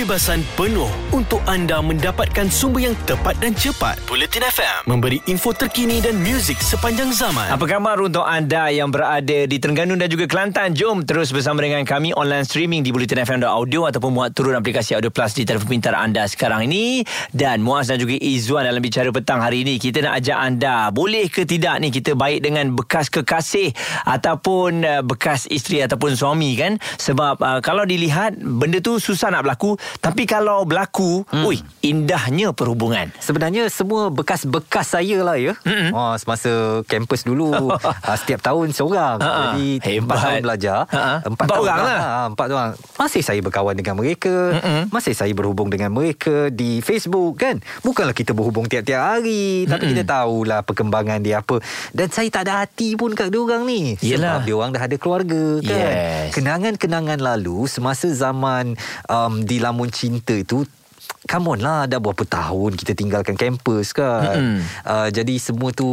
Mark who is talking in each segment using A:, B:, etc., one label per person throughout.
A: kebebasan penuh untuk anda mendapatkan sumber yang tepat dan cepat. Bulletin FM memberi info terkini dan muzik sepanjang zaman.
B: Apa khabar untuk anda yang berada di Terengganu dan juga Kelantan? Jom terus bersama dengan kami online streaming di bulletinfm.audio ataupun muat turun aplikasi Audio Plus di telefon pintar anda sekarang ini. Dan Muaz dan juga Izzuan dalam bicara petang hari ini, kita nak ajak anda, boleh ke tidak ni kita baik dengan bekas kekasih ataupun uh, bekas isteri ataupun suami kan? Sebab uh, kalau dilihat, benda tu susah nak berlaku. Tapi kalau berlaku, hmm. ui, indahnya perhubungan.
C: Sebenarnya semua bekas-bekas saya lah ya. Mm-hmm. Oh, semasa kampus dulu uh, setiap tahun seorang.
B: Ha-ha.
C: Jadi
B: Hebat.
C: empat tahun belajar.
B: Ha-ha.
C: Empat,
B: Empat
C: tahun
B: orang lah.
C: Ha, empat orang. Masih saya berkawan dengan mereka.
B: Mm-mm.
C: Masih saya berhubung dengan mereka di Facebook kan. Bukanlah kita berhubung tiap-tiap hari. Tapi
B: Mm-mm.
C: kita tahulah perkembangan dia apa. Dan saya tak ada hati pun kat dia orang ni.
B: Yelah.
C: Sebab dia orang dah ada keluarga kan.
B: Yes.
C: Kenangan-kenangan lalu semasa zaman um, di Lamun Cinta itu Come on lah Dah berapa tahun Kita tinggalkan kampus kan
B: Mm-mm.
C: uh, Jadi semua tu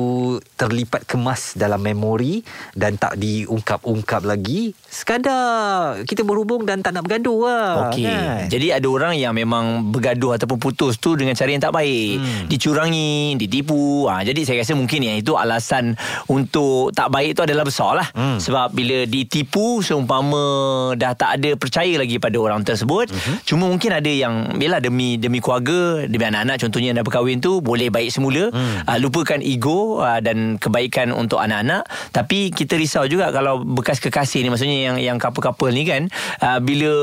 C: Terlipat kemas Dalam memori Dan tak diungkap-ungkap lagi Sekadar Kita berhubung Dan tak nak bergaduh lah
B: Okey.
C: kan?
B: Jadi ada orang yang memang bergaduh ataupun putus tu dengan cara yang tak baik. Hmm. Dicurangi, ditipu. Ha, jadi saya rasa mungkin yang itu alasan untuk tak baik tu adalah besar lah.
C: Hmm.
B: Sebab bila ditipu seumpama dah tak ada percaya lagi pada orang tersebut. Hmm. Cuma mungkin ada yang bila demi demi keluarga, demi anak-anak contohnya yang dah berkahwin tu boleh baik semula. Hmm. Uh, lupakan ego uh, dan kebaikan untuk anak-anak. Tapi kita risau juga kalau bekas kekasih ni maksudnya yang yang couple-couple ni kan uh, bila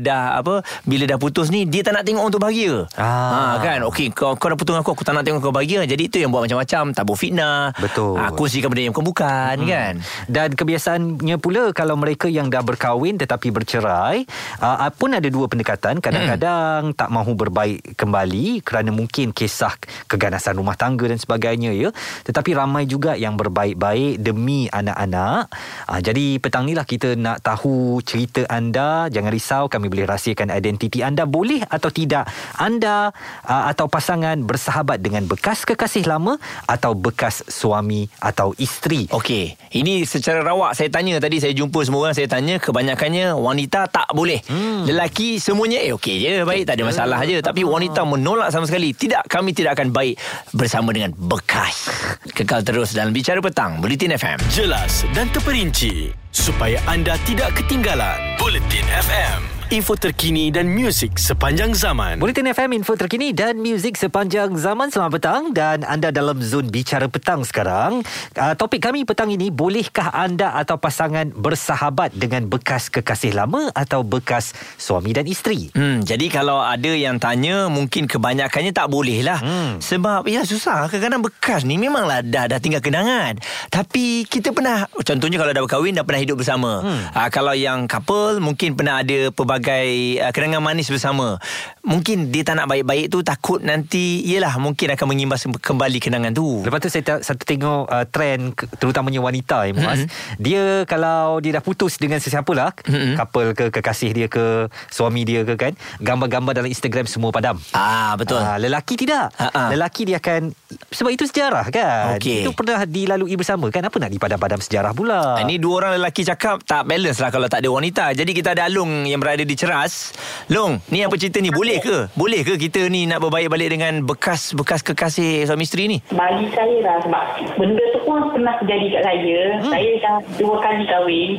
B: dah apa bila dah putus ni dia tak nak tengok orang tu bahagia.
C: Ah.
B: Ha kan okey kau kau dah putus dengan aku aku tak nak tengok kau bahagia. Jadi itu yang buat macam-macam tabur fitnah.
C: Betul.
B: Ha, kongsikan benda yang bukan-bukan hmm. kan.
C: Dan kebiasaannya pula kalau mereka yang dah berkahwin tetapi bercerai uh, pun ada dua pendekatan kadang-kadang tak mahu berbaik kembali kerana mungkin kisah keganasan rumah tangga dan sebagainya ya tetapi ramai juga yang berbaik-baik demi anak-anak uh, jadi petang ni lah kita nak tahu cerita anda jangan risau kami boleh rahsiakan identiti anda boleh atau tidak anda uh, atau pasangan bersahabat dengan bekas kekasih lama atau bekas suami atau isteri
B: Okey, ini secara rawak saya tanya tadi saya jumpa semua orang saya tanya kebanyakannya wanita tak boleh. Hmm. Lelaki semuanya eh okey je baik tak ada masalah je tapi wanita menolak sama sekali. Tidak kami tidak akan baik bersama dengan bekas. Kekal terus dalam bicara petang Bulletin FM.
A: Jelas dan terperinci supaya anda tidak ketinggalan. Bulletin FM. Info terkini dan muzik sepanjang zaman.
C: Bulletin FM info terkini dan muzik sepanjang zaman selamat petang dan anda dalam zon bicara petang sekarang. Uh, topik kami petang ini bolehkah anda atau pasangan bersahabat dengan bekas kekasih lama atau bekas suami dan isteri?
B: Hmm, jadi kalau ada yang tanya mungkin kebanyakannya tak boleh lah.
C: Hmm.
B: Sebab ya susah kadang-kadang bekas ni memanglah dah dah tinggal kenangan. Tapi kita pernah contohnya kalau dah berkahwin dah pernah hidup bersama. Hmm. Uh, kalau yang couple mungkin pernah ada pelbagai uh, kenangan manis bersama. Mungkin dia tak nak baik-baik tu takut nanti yalah mungkin akan mengimbas kembali kenangan tu.
C: Lepas tu saya satu tengok uh, trend terutamanya wanita ya Muaz.
B: Mm-hmm.
C: Dia kalau dia dah putus dengan sesiapa lah,
B: Mm-mm.
C: couple ke kekasih dia ke suami dia ke kan, gambar-gambar dalam Instagram semua padam.
B: Ah betul.
C: Ah, lelaki tidak.
B: Ha-ha.
C: Lelaki dia akan sebab itu sejarah kan.
B: Okey.
C: Itu pernah dilalui bersama kan. Apa nak dipadam-padam sejarah pula?
B: Ah, Ini dua orang lelaki cakap tak balance lah kalau tak ada wanita. Jadi kita ada Long yang berada di Ceras. Long, ni apa cerita ni? Boleh ke? Boleh ke kita ni nak berbaik balik dengan bekas-bekas kekasih suami isteri ni?
D: bagi saya lah sebab benda tu pun pernah terjadi kat saya. Hmm. Saya dah dua kali kahwin.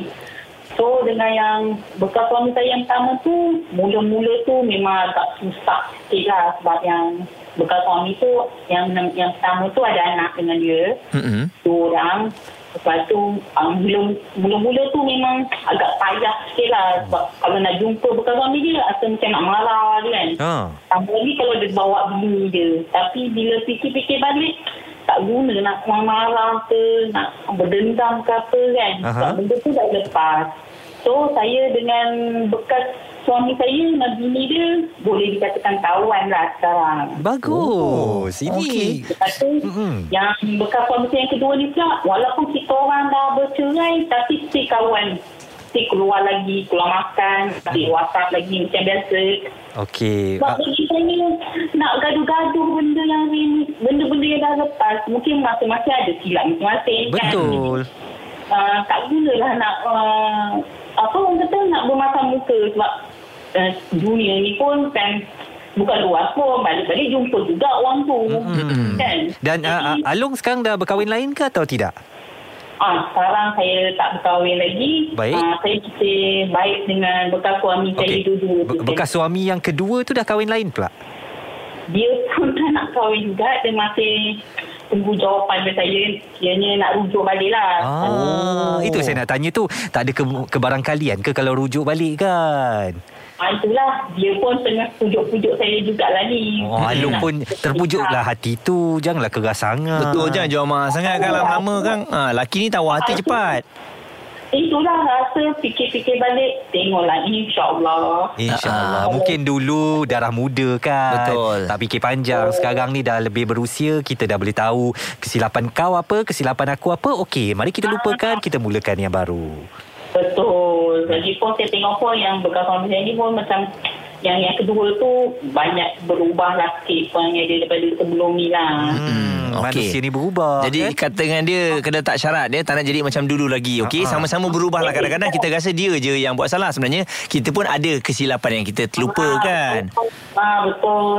D: So dengan yang bekas suami saya yang pertama tu, mula-mula tu memang agak susah sikit lah sebab yang bekas suami tu, yang yang pertama tu ada anak dengan dia.
B: Mm-mm.
D: Dua orang. Lepas tu, um, mula- mula-mula tu memang agak payah sikit lah. Sebab kalau nak jumpa bekas suami dia, rasa macam nak marah dia kan.
C: Ha.
D: Tambah lagi kalau dia bawa bini dia. Tapi bila fikir-fikir balik, tak guna nak marah ke, nak berdendam ke apa kan.
C: Aha.
D: Sebab benda tu dah lepas. So, saya dengan bekas suami saya dengan bini dia, boleh dikatakan kawan lah sekarang.
C: Bagus. Ini
B: Okey.
D: Lepas tu,
C: Mm-mm.
D: yang bekas suami saya yang kedua ni pula, walaupun kita orang dah bercerai, tapi still kawan. Still keluar lagi, keluar makan, still WhatsApp lagi macam biasa.
C: Okey.
D: Sebab bagi saya nak gaduh-gaduh benda yang ini, benda-benda yang dah lepas, mungkin masing-masing ada silap masing-masing kan.
C: betul.
D: Uh, tak gunalah nak uh, apa orang kata nak bermasam muka sebab uh, dunia ni pun kan bukan luas pun balik-balik jumpa juga orang tu
C: Mm-mm.
D: kan
C: Dan uh,
D: Jadi,
C: Alung sekarang dah berkahwin lain ke atau tidak?
D: ah, sekarang saya tak berkahwin lagi
C: Baik.
D: Ah, saya kita baik dengan bekas suami saya
C: Okey.
D: dua-dua tu,
C: Be-. Bekas suami yang kedua tu dah kahwin lain pula?
D: dia pun tak nak kahwin juga dia masih tunggu jawapan dari saya kiranya nak rujuk balik lah
C: Ah, itu saya nak tanya tu. Tak ada ke, kebarangkalian ke kalau rujuk balik kan?
D: Ah, itulah dia pun tengah pujuk-pujuk saya jugalah ni
C: Oh, Alung
D: Nak
C: pun terpujuklah hati tu. Janganlah keras sangat.
B: Betul jangan jual mahal sangat kan lama-lama kan. Ha, laki ni tahu hati cepat.
D: itulah rasa fikir-fikir balik tengoklah insyaAllah
C: InsyaAllah
B: Ah.
C: Mungkin dulu darah muda kan
B: Betul.
C: Tak fikir panjang Sekarang ni dah lebih berusia Kita dah boleh tahu Kesilapan kau apa Kesilapan aku apa Okey Mari kita lupakan Kita mulakan yang baru
D: Betul. Jadi pun saya tengok pun yang bekas suami saya ni pun macam yang yang kedua tu banyak berubah lah sikit pun yang dia daripada sebelum ni lah.
C: hmm,
B: okey.
C: Manusia ni berubah
B: Jadi
C: kan?
B: kata dengan dia kena tak syarat dia tak nak jadi macam dulu lagi. Okey,
C: Ha-ha.
B: sama-sama berubah lah kadang-kadang kita rasa dia je yang buat salah sebenarnya kita pun ada kesilapan yang kita terlupa kan.
D: Ah betul.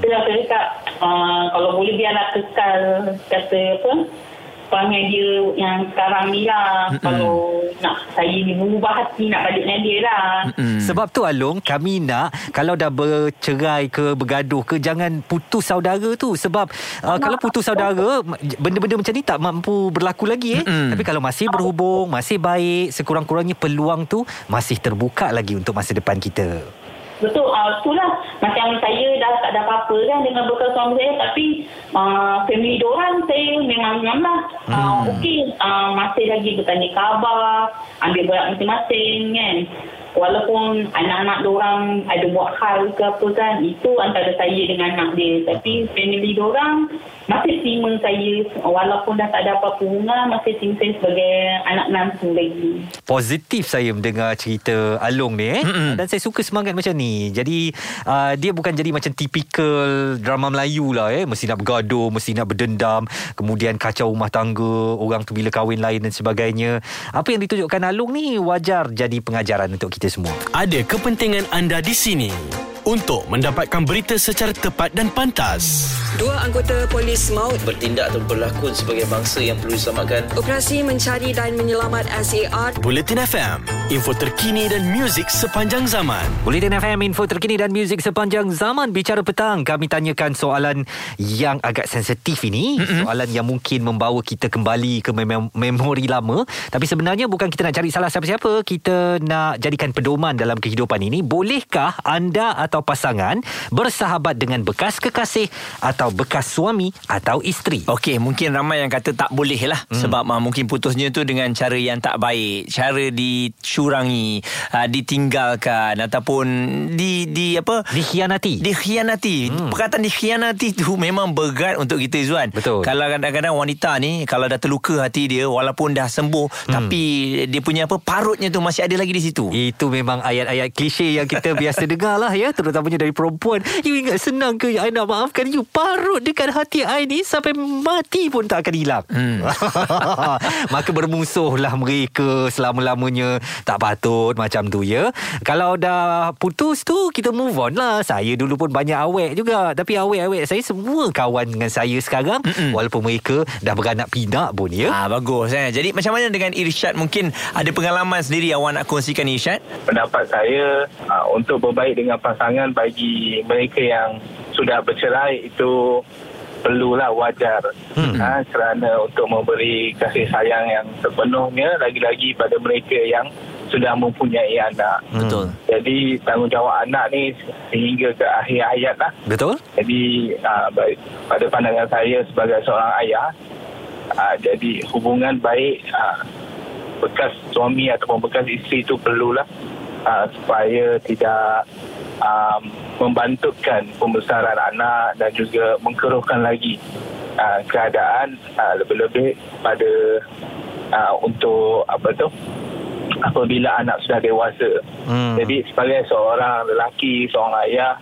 D: Saya cakap ah, kalau boleh biarlah kekal kata apa perangai dia yang sekarang ni lah.
B: Mm-mm.
D: Kalau nak saya ni berubah hati nak balik dengan dia lah.
B: Hmm.
C: Sebab tu Alung Kami nak Kalau dah bercerai ke Bergaduh ke Jangan putus saudara tu Sebab uh, Kalau putus saudara Benda-benda macam ni Tak mampu berlaku lagi eh
B: Mm-mm.
C: Tapi kalau masih berhubung Masih baik Sekurang-kurangnya peluang tu Masih terbuka lagi Untuk masa depan kita
D: Betul, uh, itulah. Macam saya dah tak ada apa-apa kan dengan bekas suami saya tapi uh, family diorang saya memang memang lah uh,
C: Hmm.
D: okey. Uh, masih lagi bertanya khabar ambil berat masing-masing kan. Walaupun anak-anak diorang ada buat hal ke apa kan itu antara saya dengan anak dia. Tapi family diorang masih terima saya. Walaupun dah tak ada apa-apa hubungan masih terima saya sebagai anak nantu lagi.
C: Positif saya mendengar cerita Alung ni eh.
B: Mm-mm.
C: Dan saya suka semangat macam ni. Jadi uh, Dia bukan jadi macam Typical drama Melayu lah eh. Mesti nak bergaduh Mesti nak berdendam Kemudian kacau rumah tangga Orang tu bila kahwin lain dan sebagainya. Apa yang ditunjukkan Alung ni Wajar jadi pengajaran untuk kita semua.
A: Ada kepentingan anda di sini untuk mendapatkan berita secara tepat dan pantas.
E: Dua anggota polis maut
B: Bertindak atau berlakon sebagai bangsa yang perlu diselamatkan.
E: operasi mencari dan menyelamat SAR
A: Bulletin FM, info terkini dan muzik sepanjang zaman.
C: Bulletin FM info terkini dan muzik sepanjang zaman bicara petang kami tanyakan soalan yang agak sensitif ini mm-hmm. soalan yang mungkin membawa kita kembali ke mem- memori lama tapi sebenarnya bukan kita nak cari salah siapa-siapa kita nak jadikan pedoman dalam kehidupan ini bolehkah anda atau pasangan bersahabat dengan bekas kekasih atau bekas suami atau isteri
B: Okey, mungkin ramai yang kata tak boleh lah hmm. sebab uh, mungkin putusnya tu dengan cara yang tak baik, cara dicurangi, uh, ditinggalkan ataupun di di apa?
C: dikhianati
B: Dikhianati hmm. Perkataan dikhianati tu Memang berat untuk kita Zuan
C: Betul.
B: Kalau kadang-kadang wanita ni Kalau dah terluka hati dia Walaupun dah sembuh hmm. Tapi Dia punya apa Parutnya tu Masih ada lagi di situ
C: Itu memang ayat-ayat klise yang kita biasa dengar lah ya Terutamanya dari perempuan. You ingat senang ke I nak maafkan you. Parut dekat hati I ni Sampai mati pun tak akan hilang. Hmm. Maka bermusuhlah mereka selama-lamanya. Tak patut macam tu ya. Kalau dah putus tu Kita move on lah. Saya dulu pun banyak awet juga. Tapi awet-awet saya semua kawan dengan saya sekarang. Mm-mm. Walaupun mereka dah beranak pinak pun ya.
B: Ah bagus eh. Jadi macam mana dengan Irsyad? Mungkin ada pengalaman sendiri awak nak kongsikan Irsyad?
F: pendapat saya uh, untuk berbaik dengan pasangan bagi mereka yang sudah bercerai itu perlulah wajar
C: Hmm.
F: ha, kerana untuk memberi kasih sayang yang sepenuhnya lagi-lagi pada mereka yang sudah mempunyai anak.
C: Hmm.
B: Betul.
F: Jadi tanggungjawab anak ni sehingga ke akhir hayat lah.
C: Betul?
F: Jadi uh, baik, pada pandangan saya sebagai seorang ayah, uh, jadi hubungan baik uh, bekas suami ataupun bekas isteri itu perlulah uh, supaya tidak um, membantutkan pembesaran anak dan juga mengkeruhkan lagi uh, keadaan uh, lebih-lebih pada uh, untuk apa tu apabila anak sudah dewasa.
C: Hmm.
F: Jadi sebagai seorang lelaki, seorang ayah,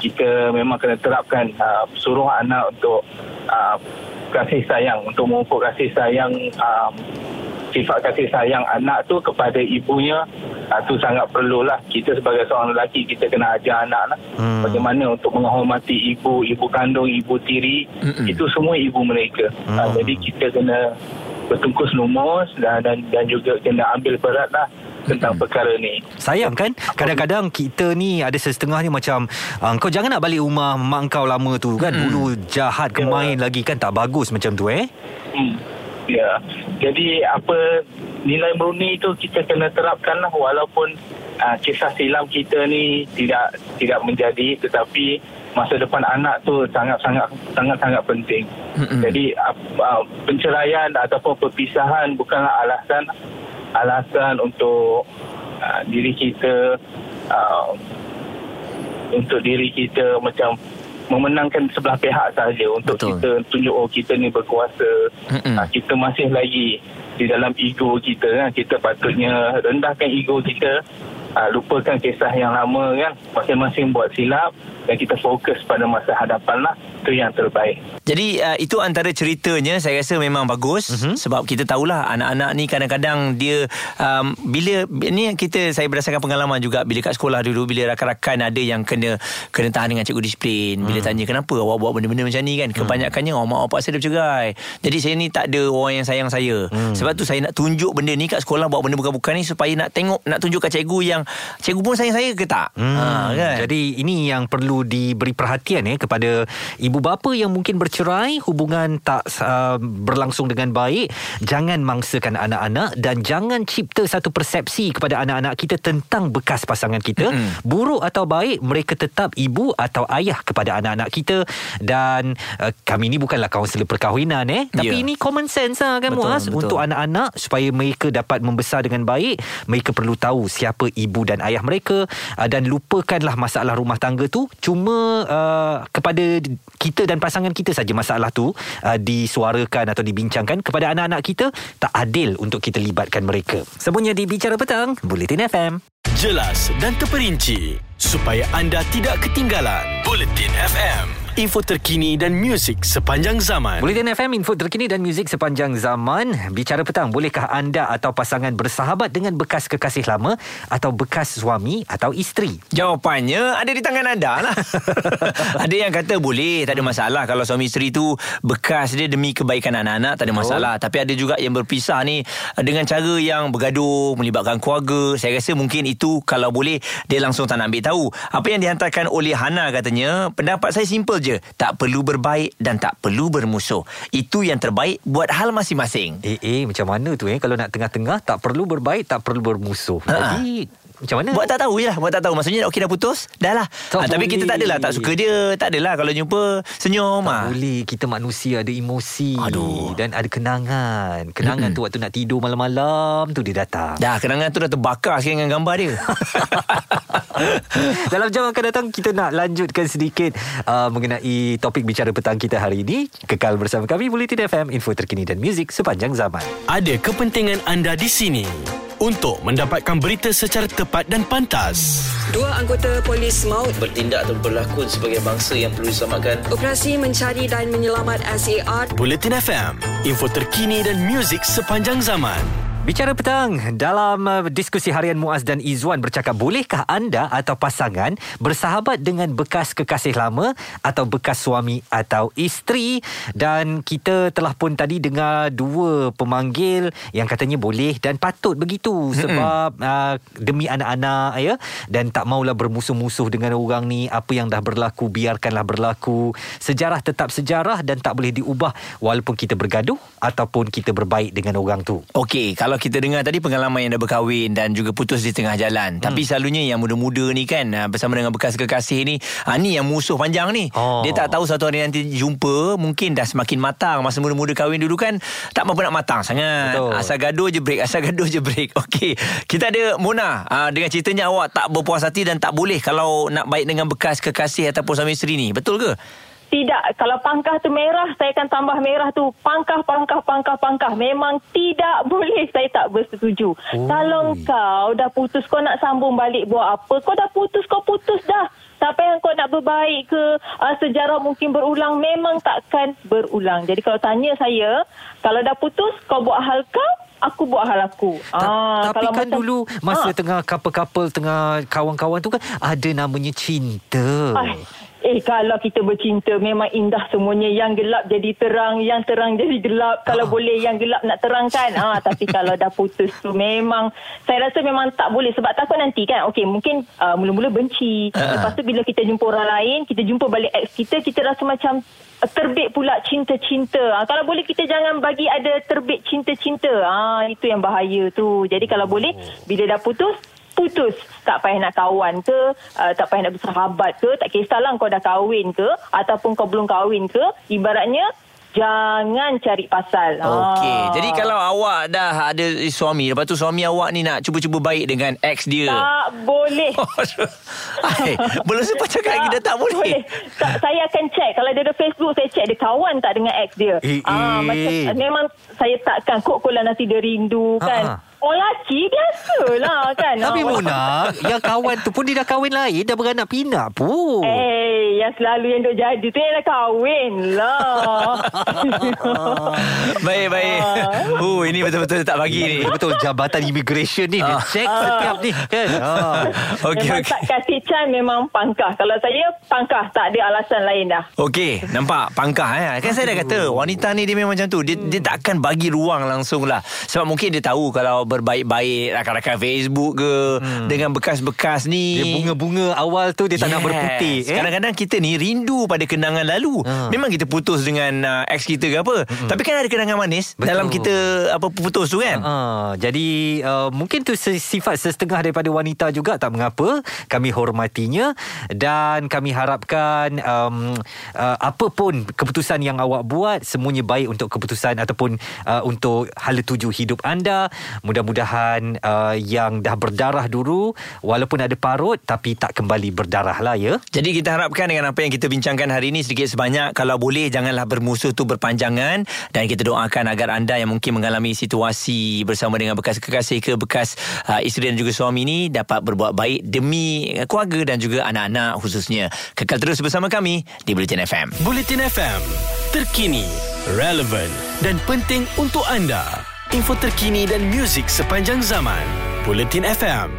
F: kita memang kena terapkan uh, suruh anak untuk uh, kasih sayang, untuk memupuk kasih sayang um, sifat kasih sayang anak tu kepada ibunya uh, tu sangat perlulah. Kita sebagai seorang lelaki kita kena ajar anak lah.
C: Hmm.
F: bagaimana untuk menghormati ibu ibu kandung ibu tiri.
B: Mm-mm.
F: itu semua ibu mereka. Uh,
C: Hmm.
F: jadi kita kena bertungkus lumus dan, dan dan juga kena ambil berat lah tentang perkara ni.
C: Sayang kan? Kadang-kadang kita ni Ada setengah ni macam uh, Kau jangan nak balik rumah Mak kau lama tu kan? Dulu jahat Kemain lagi kan? Tak bagus macam tu eh?
F: Hmm. Ya. Jadi apa nilai murni itu kita kena terapkan lah walaupun uh, kisah silam kita ni tidak tidak menjadi tetapi masa depan anak tu sangat-sangat sangat-sangat penting.
B: Mm-mm.
F: Jadi uh, uh, penceraian ataupun perpisahan bukanlah alasan alasan untuk uh, diri kita uh, untuk diri kita macam memenangkan sebelah pihak saja untuk
B: Betul.
F: kita tunjuk oh kita ni berkuasa.
B: Mm-mm.
F: uh, kita masih lagi di dalam ego kita kan. Kita patutnya rendahkan ego kita. Uh, lupakan kisah yang lama kan. Masing-masing buat silap dan kita fokus pada masa hadapan lah itu yang terbaik
B: Jadi uh, itu antara ceritanya saya rasa memang bagus
C: Mhm.
B: mm-hmm. sebab kita tahulah anak-anak ni kadang-kadang dia um, bila ni kita saya berdasarkan pengalaman juga bila kat sekolah dulu bila rakan-rakan ada yang kena kena tahan dengan cikgu disiplin bila
C: Hmm.
B: tanya kenapa awak buat benda-benda macam ni kan kebanyakannya oh, mak bapak saya dah bercerai jadi saya ni tak ada orang yang sayang saya
C: Hmm.
B: sebab tu saya nak tunjuk benda ni kat sekolah buat benda bukan-bukan ni supaya nak tengok nak tunjuk kat cikgu yang cikgu pun sayang saya ke tak
C: Hmm,
B: ha, kan
C: Jadi ini yang perlu diberi perhatian eh kepada ibu bapa yang mungkin bercerai, hubungan tak uh, berlangsung dengan baik, jangan mangsakan anak-anak dan jangan cipta satu persepsi kepada anak-anak kita tentang bekas pasangan kita.
B: Mm-mm.
C: Buruk atau baik, mereka tetap ibu atau ayah kepada anak-anak kita dan uh, kami ni bukanlah kaunselor perkahwinan eh, tapi
B: Ya.
C: ini common sense lah kan
B: Betul,
C: Muaz
B: betul.
C: untuk anak-anak supaya mereka dapat membesar dengan baik mereka perlu tahu siapa ibu dan ayah mereka uh, dan lupakanlah masalah rumah tangga tu cuma uh, kepada kita dan pasangan kita saja masalah tu uh, disuarakan atau dibincangkan kepada anak-anak kita tak adil untuk kita libatkan mereka semuanya di bicara petang Bulletin FM
A: Jelas dan terperinci supaya anda tidak ketinggalan. Bulletin FM, info terkini dan muzik sepanjang zaman.
C: Bulletin FM info terkini dan muzik sepanjang zaman. Bicara petang, bolehkah anda atau pasangan bersahabat dengan bekas kekasih lama atau bekas suami atau isteri?
B: Jawapannya ada di tangan anda lah. ada yang kata boleh, tak ada masalah kalau suami isteri tu bekas dia demi kebaikan anak-anak, tak ada masalah. Tapi ada juga yang berpisah ni eh, dengan cara yang bergaduh, melibatkan keluarga. Saya rasa mungkin itu kalau boleh dia langsung tak nak ambil tahu. Apa yang dihantarkan oleh Hana katanya, pendapat saya simple je. Tak perlu berbaik dan tak perlu bermusuh. Itu yang terbaik buat hal masing-masing.
C: Eh, eh macam mana tu eh kalau nak tengah-tengah tak perlu berbaik, tak perlu bermusuh.
B: Ha.
C: Jadi macam mana?
B: Buat tak tahu je lah Buat tak tahu Maksudnya okey dah putus Dah lah ha, Tapi kita tak adalah Tak suka dia Tak adalah Kalau jumpa Senyum
C: tak
B: ah.
C: boleh Kita manusia ada emosi
B: Aduh.
C: Dan ada kenangan Kenangan tu waktu nak tidur malam-malam tu dia datang
B: Dah kenangan tu dah terbakar sekarang dengan gambar dia
C: Dalam jam akan datang kita nak lanjutkan sedikit uh, mengenai topik bicara petang kita hari ini. Kekal bersama kami Bulletin FM, info terkini dan muzik sepanjang zaman.
A: Ada kepentingan anda di sini untuk mendapatkan berita secara tepat dan pantas.
E: Dua anggota polis maut
B: Bertindak atau berlakon sebagai bangsa yang perlu diselamatkan
E: operasi mencari dan menyelamat SAR
A: Bulletin FM, info terkini dan muzik sepanjang zaman.
C: Bicara petang dalam uh, diskusi harian Muaz dan Izwan bercakap bolehkah anda atau pasangan bersahabat dengan bekas kekasih lama atau bekas suami atau isteri? Dan kita telah pun tadi dengar dua pemanggil yang katanya boleh dan patut begitu sebab uh, demi anak-anak ya dan tak maulah bermusuh-musuh dengan orang ni. Apa yang dah berlaku biarkanlah berlaku. Sejarah tetap sejarah dan tak boleh diubah walaupun kita bergaduh ataupun kita berbaik dengan orang tu.
B: Okey, kalau kita dengar tadi pengalaman yang dah berkahwin dan juga putus di tengah jalan. Hmm. Tapi selalunya yang muda-muda ni kan ah, bersama dengan bekas kekasih ni, ha, ni yang musuh panjang ni.
C: Oh.
B: Dia tak tahu satu hari nanti jumpa, mungkin dah semakin matang. Masa muda-muda kahwin dulu kan tak berapa nak matang sangat.
C: Betul.
B: Asal gaduh je break, asal gaduh je break. Okey, kita ada Mona ah, dengan ceritanya awak tak berpuas hati dan tak boleh kalau nak baik dengan bekas kekasih ataupun suami isteri ni. Betul ke?
G: Tidak, kalau pangkah tu merah, saya akan tambah merah tu. Pangkah, pangkah, pangkah, pangkah. Memang tidak boleh, saya tak bersetuju.
C: Oh.
G: Kalau kau dah putus, kau nak sambung balik buat apa? Kau dah putus, kau putus dah. Siapa yang kau nak berbaik ke, uh, sejarah mungkin berulang, memang takkan berulang. Jadi kalau tanya saya, kalau dah putus, kau buat hal kau, aku buat hal aku.
C: Ta- tapi kan
G: macam-
C: dulu masa
G: Ah.
C: tengah couple-couple tengah kawan-kawan tu kan ada namanya cinta.
G: Ay, eh kalau kita bercinta memang indah semuanya. Yang gelap jadi terang yang terang jadi gelap. Kalau
C: Ah.
G: boleh yang gelap nak terangkan. Ah tapi kalau dah putus tu memang saya rasa memang tak boleh. Sebab takut nanti kan okey mungkin uh, mula-mula benci.
C: Ah.
G: lepas tu bila kita jumpa orang lain kita jumpa balik ex kita kita rasa macam uh, terbit pula cinta-cinta. Ah kalau boleh kita jangan bagi ada terbit cinta-cinta. Ah itu yang bahaya tu. Jadi kalau boleh bila dah putus putus tak payah nak kawan ke uh, tak payah nak bersahabat ke tak kisahlah kau dah kahwin ke ataupun kau belum kahwin ke ibaratnya jangan cari pasal
B: Okey.
G: Ah.
B: Jadi kalau awak dah ada suami, lepas tu suami awak ni nak cuba-cuba baik dengan ex dia.
G: tak boleh
B: Hai, belum sempat cakap lagi dah tak boleh.
G: Tak, saya akan check Kalau dia ada Facebook Saya check dia kawan tak dengan ex dia
C: Eh,
G: Ah,
C: eh.
G: macam, Memang saya takkan Kok kolah nanti dia rindu kan
C: Ha, ha.
G: Orang lelaki biasalah kan
C: Tapi Mona, yang kawan tu pun dia dah kahwin lain, dah beranak pinak pun.
G: Eh, yang selalu yang duk jadi tu yang dah kahwin lah.
B: Baik, baik. Oh, ini betul-betul tak bagi ni.
C: Betul jabatan immigration ni dia
B: Ah.
C: check setiap ni kan.
B: Okey,
G: memang
B: okey.
G: tak kasih can memang pangkah. Kalau saya pangkah tak ada alasan lain dah.
B: Okey, nampak pangkah eh. Kan saya dah kata wanita ni dia memang macam tu. Dia dia tak akan bagi ruang langsung lah. Sebab mungkin dia tahu kalau berbaik-baik rakan-rakan Facebook ke dengan bekas-bekas ni.
C: Dia bunga-bunga awal tu dia tak nak berputih eh.
B: Kadang-kadang kita ni rindu pada kenangan lalu.
C: Ha.
B: Memang kita putus dengan uh, ex kita ke apa. Tapi kan ada kenangan manis
C: Betul.
B: dalam kita apa putus tu kan.
C: Ah, jadi uh, mungkin tu sifat setengah daripada wanita juga tak mengapa kami hormatinya dan kami harapkan um, uh, apa pun keputusan yang awak buat semuanya baik untuk keputusan ataupun uh, untuk hala tuju hidup anda mudah-mudahan uh, yang dah berdarah dulu walaupun ada parut tapi tak kembali berdarah lah ya
B: Jadi kita harapkan dengan apa yang kita bincangkan hari ini sedikit sebanyak kalau boleh janganlah bermusuh tu berpanjangan dan kita doakan agar anda yang mungkin mengalami situasi bersama dengan bekas kekasih ke bekas uh, isteri dan juga suami ni dapat berbuat baik demi keluarga dan juga anak-anak khususnya. Kekal terus bersama kami di Bulletin FM.
A: Bulletin FM, terkini, relevan dan penting untuk anda. Info terkini dan muzik sepanjang zaman. Bulletin FM,